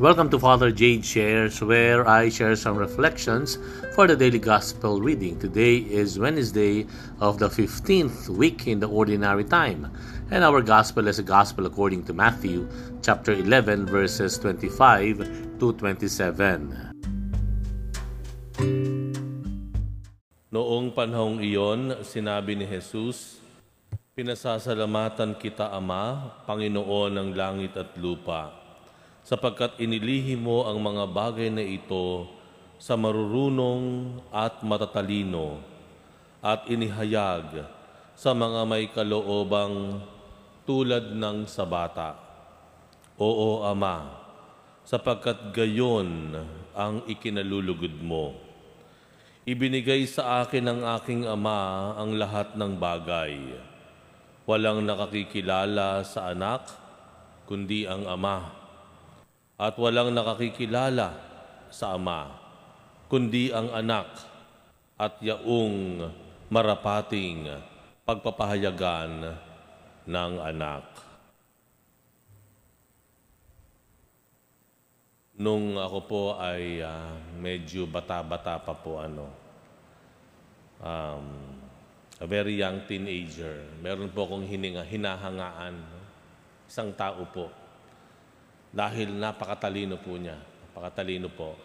Welcome to Father Jade Shares, where I share some reflections for the daily gospel reading. Today is Wednesday of the 15th week in the ordinary time, and our gospel is a gospel according to Matthew chapter 11, verses 25 to 27. Noong panahong iyon, sinabi ni Jesus, Pinasasalamatan kita, Ama, Panginoon ng langit at lupa sapagkat inilihim mo ang mga bagay na ito sa marurunong at matatalino at inihayag sa mga may kaloobang tulad ng sa bata. Oo, Ama, sapagkat gayon ang ikinalulugod mo. Ibinigay sa akin ng aking Ama ang lahat ng bagay. Walang nakakikilala sa anak, kundi ang Ama at walang nakakikilala sa Ama, kundi ang anak at yaong marapating pagpapahayagan ng anak. Nung ako po ay uh, medyo bata-bata pa po ano, um, a very young teenager, meron po akong hininga, hinahangaan, isang tao po dahil napakatalino po niya. Napakatalino po.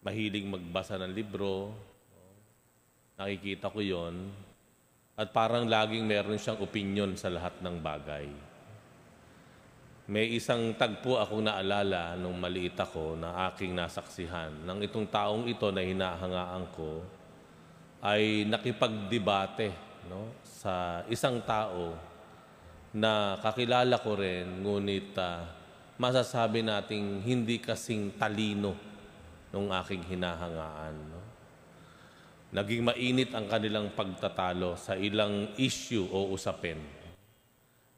Mahiling magbasa ng libro. Nakikita ko yon At parang laging meron siyang opinion sa lahat ng bagay. May isang tagpo akong naalala nung maliit ako na aking nasaksihan. Nang itong taong ito na hinahangaan ko ay nakipagdebate no, sa isang tao na kakilala ko rin, ngunit uh, masasabi nating hindi kasing talino nung aking hinahangaan. No? Naging mainit ang kanilang pagtatalo sa ilang issue o usapin.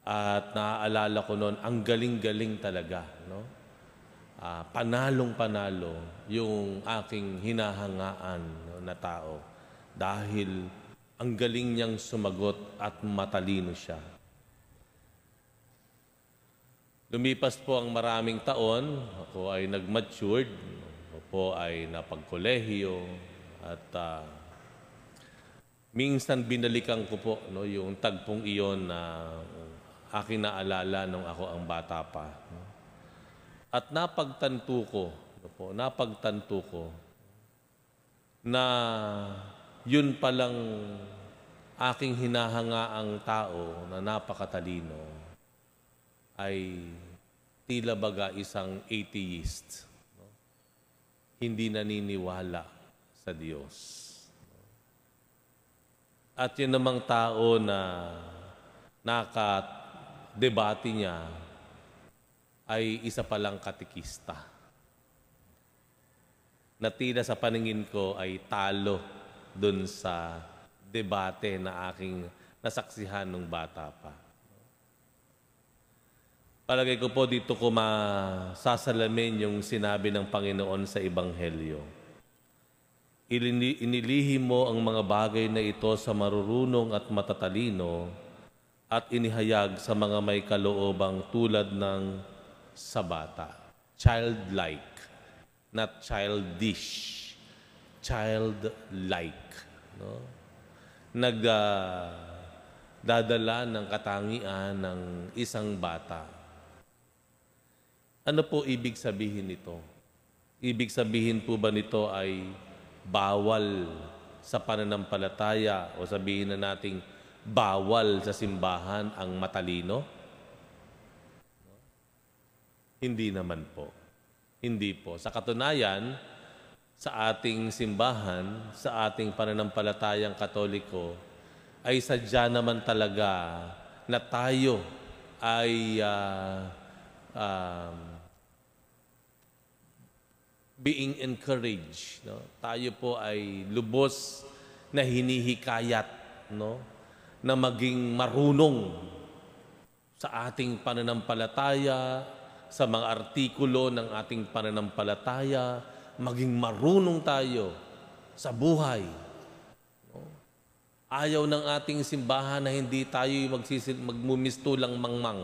At naaalala ko noon, ang galing-galing talaga. No? Uh, panalong-panalo yung aking hinahangaan no, na tao dahil ang galing niyang sumagot at matalino siya. Lumipas po ang maraming taon, ako ay nag-matured, ako po ay napagkolehiyo at uh, minsan binalikan ko po no, yung tagpong iyon na aking naalala nung ako ang bata pa. No? At napagtanto ko, no po, napagtanto ko na yun palang aking hinahangaang tao na napakatalino ay tila baga isang atheist. No? Hindi naniniwala sa Diyos. At yun namang tao na nakadebate niya ay isa palang katikista. Na tila sa paningin ko ay talo dun sa debate na aking nasaksihan nung bata pa. Palagay ko po dito ko masasalamin yung sinabi ng Panginoon sa Ebanghelyo. Inilihim mo ang mga bagay na ito sa marurunong at matatalino at inihayag sa mga may kaloobang tulad ng sa bata. Childlike, not childish. Childlike. No? Nag, uh, ng katangian ng isang bata ano po ibig sabihin nito? Ibig sabihin po ba nito ay bawal sa pananampalataya o sabihin na nating bawal sa simbahan ang matalino? Hindi naman po. Hindi po. Sa katunayan, sa ating simbahan, sa ating pananampalatayang katoliko, ay sadya naman talaga na tayo ay uh, um, being encouraged. No? Tayo po ay lubos na hinihikayat no? na maging marunong sa ating pananampalataya, sa mga artikulo ng ating pananampalataya, maging marunong tayo sa buhay. No? Ayaw ng ating simbahan na hindi tayo magsisil, magmumistulang mangmang.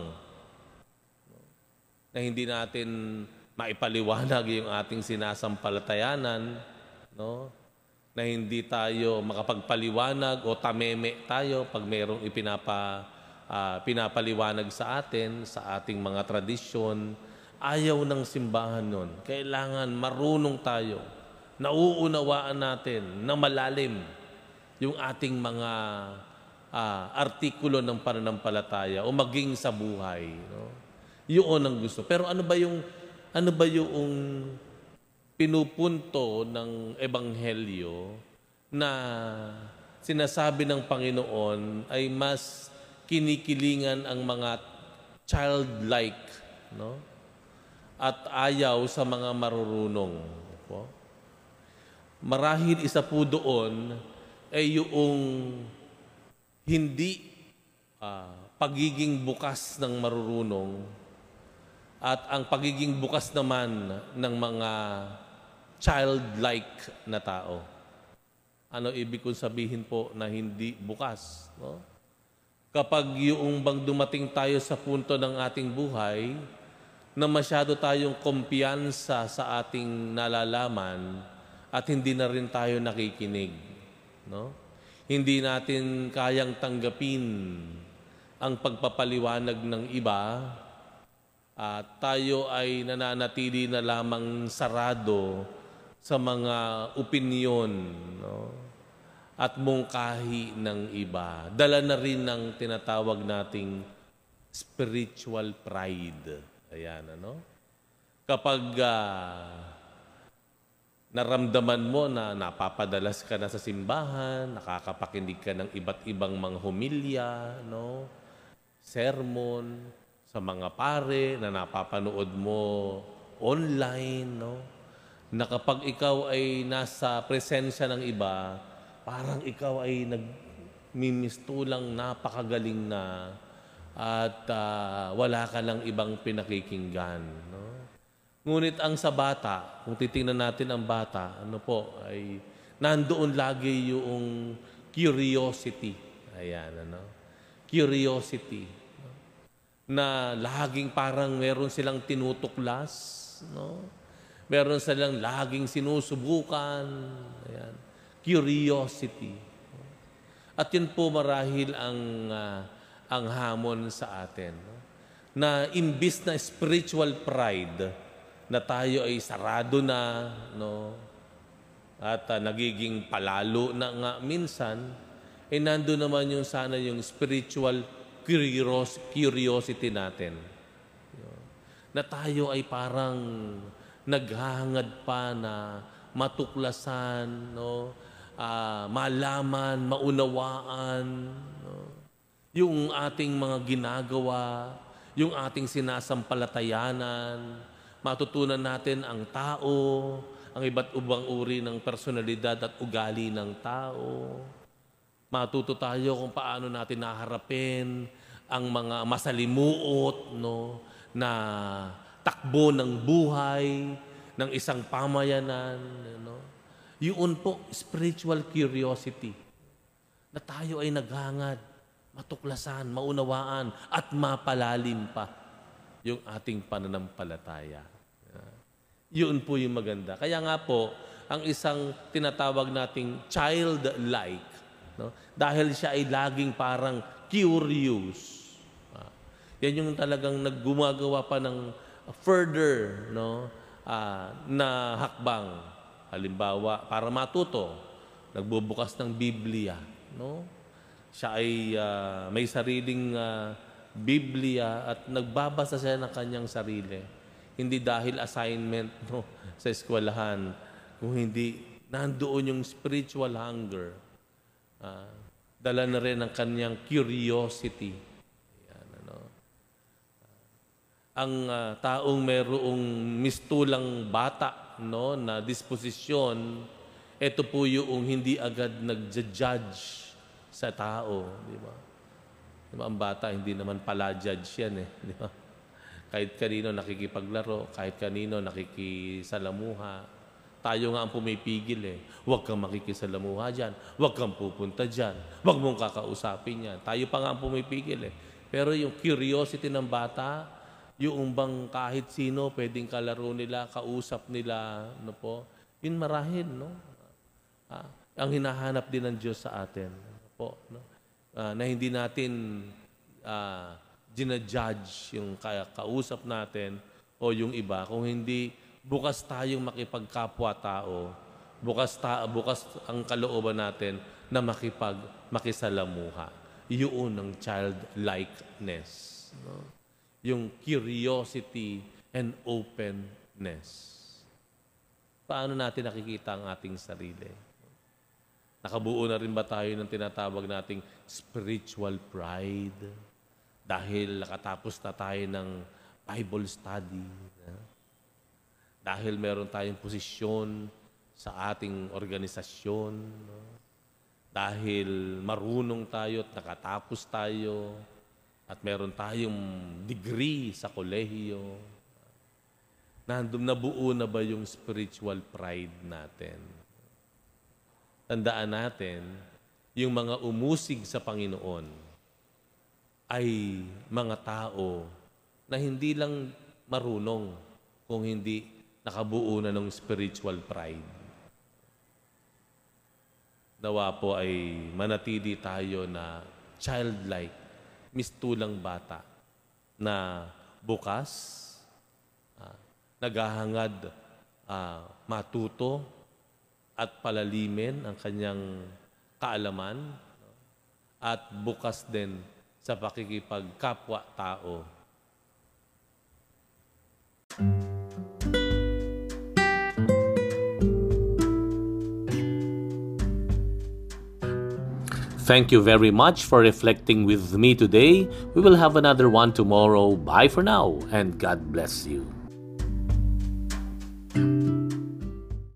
No? na hindi natin maipaliwanag yung ating sinasampalatayanan, no? na hindi tayo makapagpaliwanag o tameme tayo pag mayroong ipinapa, uh, pinapaliwanag sa atin, sa ating mga tradisyon. Ayaw ng simbahan nun. Kailangan marunong tayo. Nauunawaan natin na malalim yung ating mga uh, artikulo ng pananampalataya o maging sa buhay. No? Yun ang gusto. Pero ano ba yung ano ba yung pinupunto ng ebanghelyo na sinasabi ng Panginoon ay mas kinikilingan ang mga childlike, no? At ayaw sa mga marurunong. Po? Marahil isa po doon ay yung hindi uh, pagiging bukas ng marurunong at ang pagiging bukas naman ng mga childlike na tao. Ano ibig kong sabihin po na hindi bukas? No? Kapag yung bang dumating tayo sa punto ng ating buhay na masyado tayong kumpiyansa sa ating nalalaman at hindi na rin tayo nakikinig. No? Hindi natin kayang tanggapin ang pagpapaliwanag ng iba at tayo ay nananatili na lamang sarado sa mga opinyon no? at mungkahi ng iba. Dala na rin ng tinatawag nating spiritual pride. Ayan, ano? Kapag uh, naramdaman mo na napapadalas ka na sa simbahan, nakakapakinig ka ng iba't ibang mga humilya, no? sermon, sa mga pare na napapanood mo online, no? Na kapag ikaw ay nasa presensya ng iba, parang ikaw ay nagmimistulang napakagaling na at uh, wala ka lang ibang pinakikinggan, no? Ngunit ang sa bata, kung titingnan natin ang bata, ano po, ay nandoon lagi yung curiosity. Ayan, ano? Curiosity na laging parang meron silang tinutuklas, no? Meron silang laging sinusubukan. Ayan. Curiosity. At yun po marahil ang uh, ang hamon sa atin. No? Na imbis na spiritual pride na tayo ay sarado na, no? At uh, nagiging palalo na nga minsan, eh nando naman yung sana yung spiritual curiosity natin. Na tayo ay parang naghahangad pa na matuklasan, no? Uh, malaman, maunawaan, no? yung ating mga ginagawa, yung ating sinasampalatayanan, matutunan natin ang tao, ang iba't ubang uri ng personalidad at ugali ng tao. Matuto tayo kung paano natin naharapin ang mga masalimuot no, na takbo ng buhay ng isang pamayanan. No? Yun po, spiritual curiosity. Na tayo ay naghangad, matuklasan, maunawaan, at mapalalim pa yung ating pananampalataya. Yun po yung maganda. Kaya nga po, ang isang tinatawag nating childlike No? Dahil siya ay laging parang curious. Ah, yan yung talagang naggumagawa pa ng further no, ah, na hakbang. Halimbawa, para matuto, nagbubukas ng Biblia. No? Siya ay uh, may sariling uh, Biblia at nagbabasa siya ng kanyang sarili. Hindi dahil assignment no, sa eskwelahan, kung hindi nandoon yung spiritual hunger Uh, dala na rin ang kanyang curiosity. Yan, ano. Uh, ang uh, taong mayroong mistulang bata no, na disposisyon, ito po yung hindi agad nag-judge sa tao. Di ba? Di ba? Ang bata, hindi naman pala judge yan eh. Di ba? Kahit kanino nakikipaglaro, kahit kanino nakikisalamuha, tayo nga ang pumipigil eh. Huwag kang makikisalamuha dyan. Huwag kang pupunta dyan. Huwag mong kakausapin yan. Tayo pa nga ang pumipigil eh. Pero yung curiosity ng bata, yung bang kahit sino pwedeng kalaro nila, kausap nila, no po, yun marahil, no? Ah, ang hinahanap din ng Diyos sa atin, no po, no? Ah, na hindi natin ah, ginajudge yung kausap natin o yung iba, kung hindi bukas tayong makipagkapwa-tao, bukas, ta, bukas ang kalooban natin na makipag, makisalamuha. Yun ang childlikeness. No? Yung curiosity and openness. Paano natin nakikita ang ating sarili? Nakabuo na rin ba tayo ng tinatawag nating spiritual pride? Dahil nakatapos na tayo ng Bible study. Dahil meron tayong posisyon sa ating organisasyon. Dahil marunong tayo at nakatapos tayo at meron tayong degree sa kolehiyo. Nandun nabuo na ba yung spiritual pride natin? Tandaan natin, yung mga umusig sa Panginoon ay mga tao na hindi lang marunong kung hindi nakabuo na ng spiritual pride. Nawa po ay manatili tayo na childlike, mistulang bata na bukas, uh, naghahangad uh, matuto at palalimin ang kanyang kaalaman at bukas din sa pakikipagkapwa-tao. Thank you very much for reflecting with me today. We will have another one tomorrow. Bye for now, and God bless you.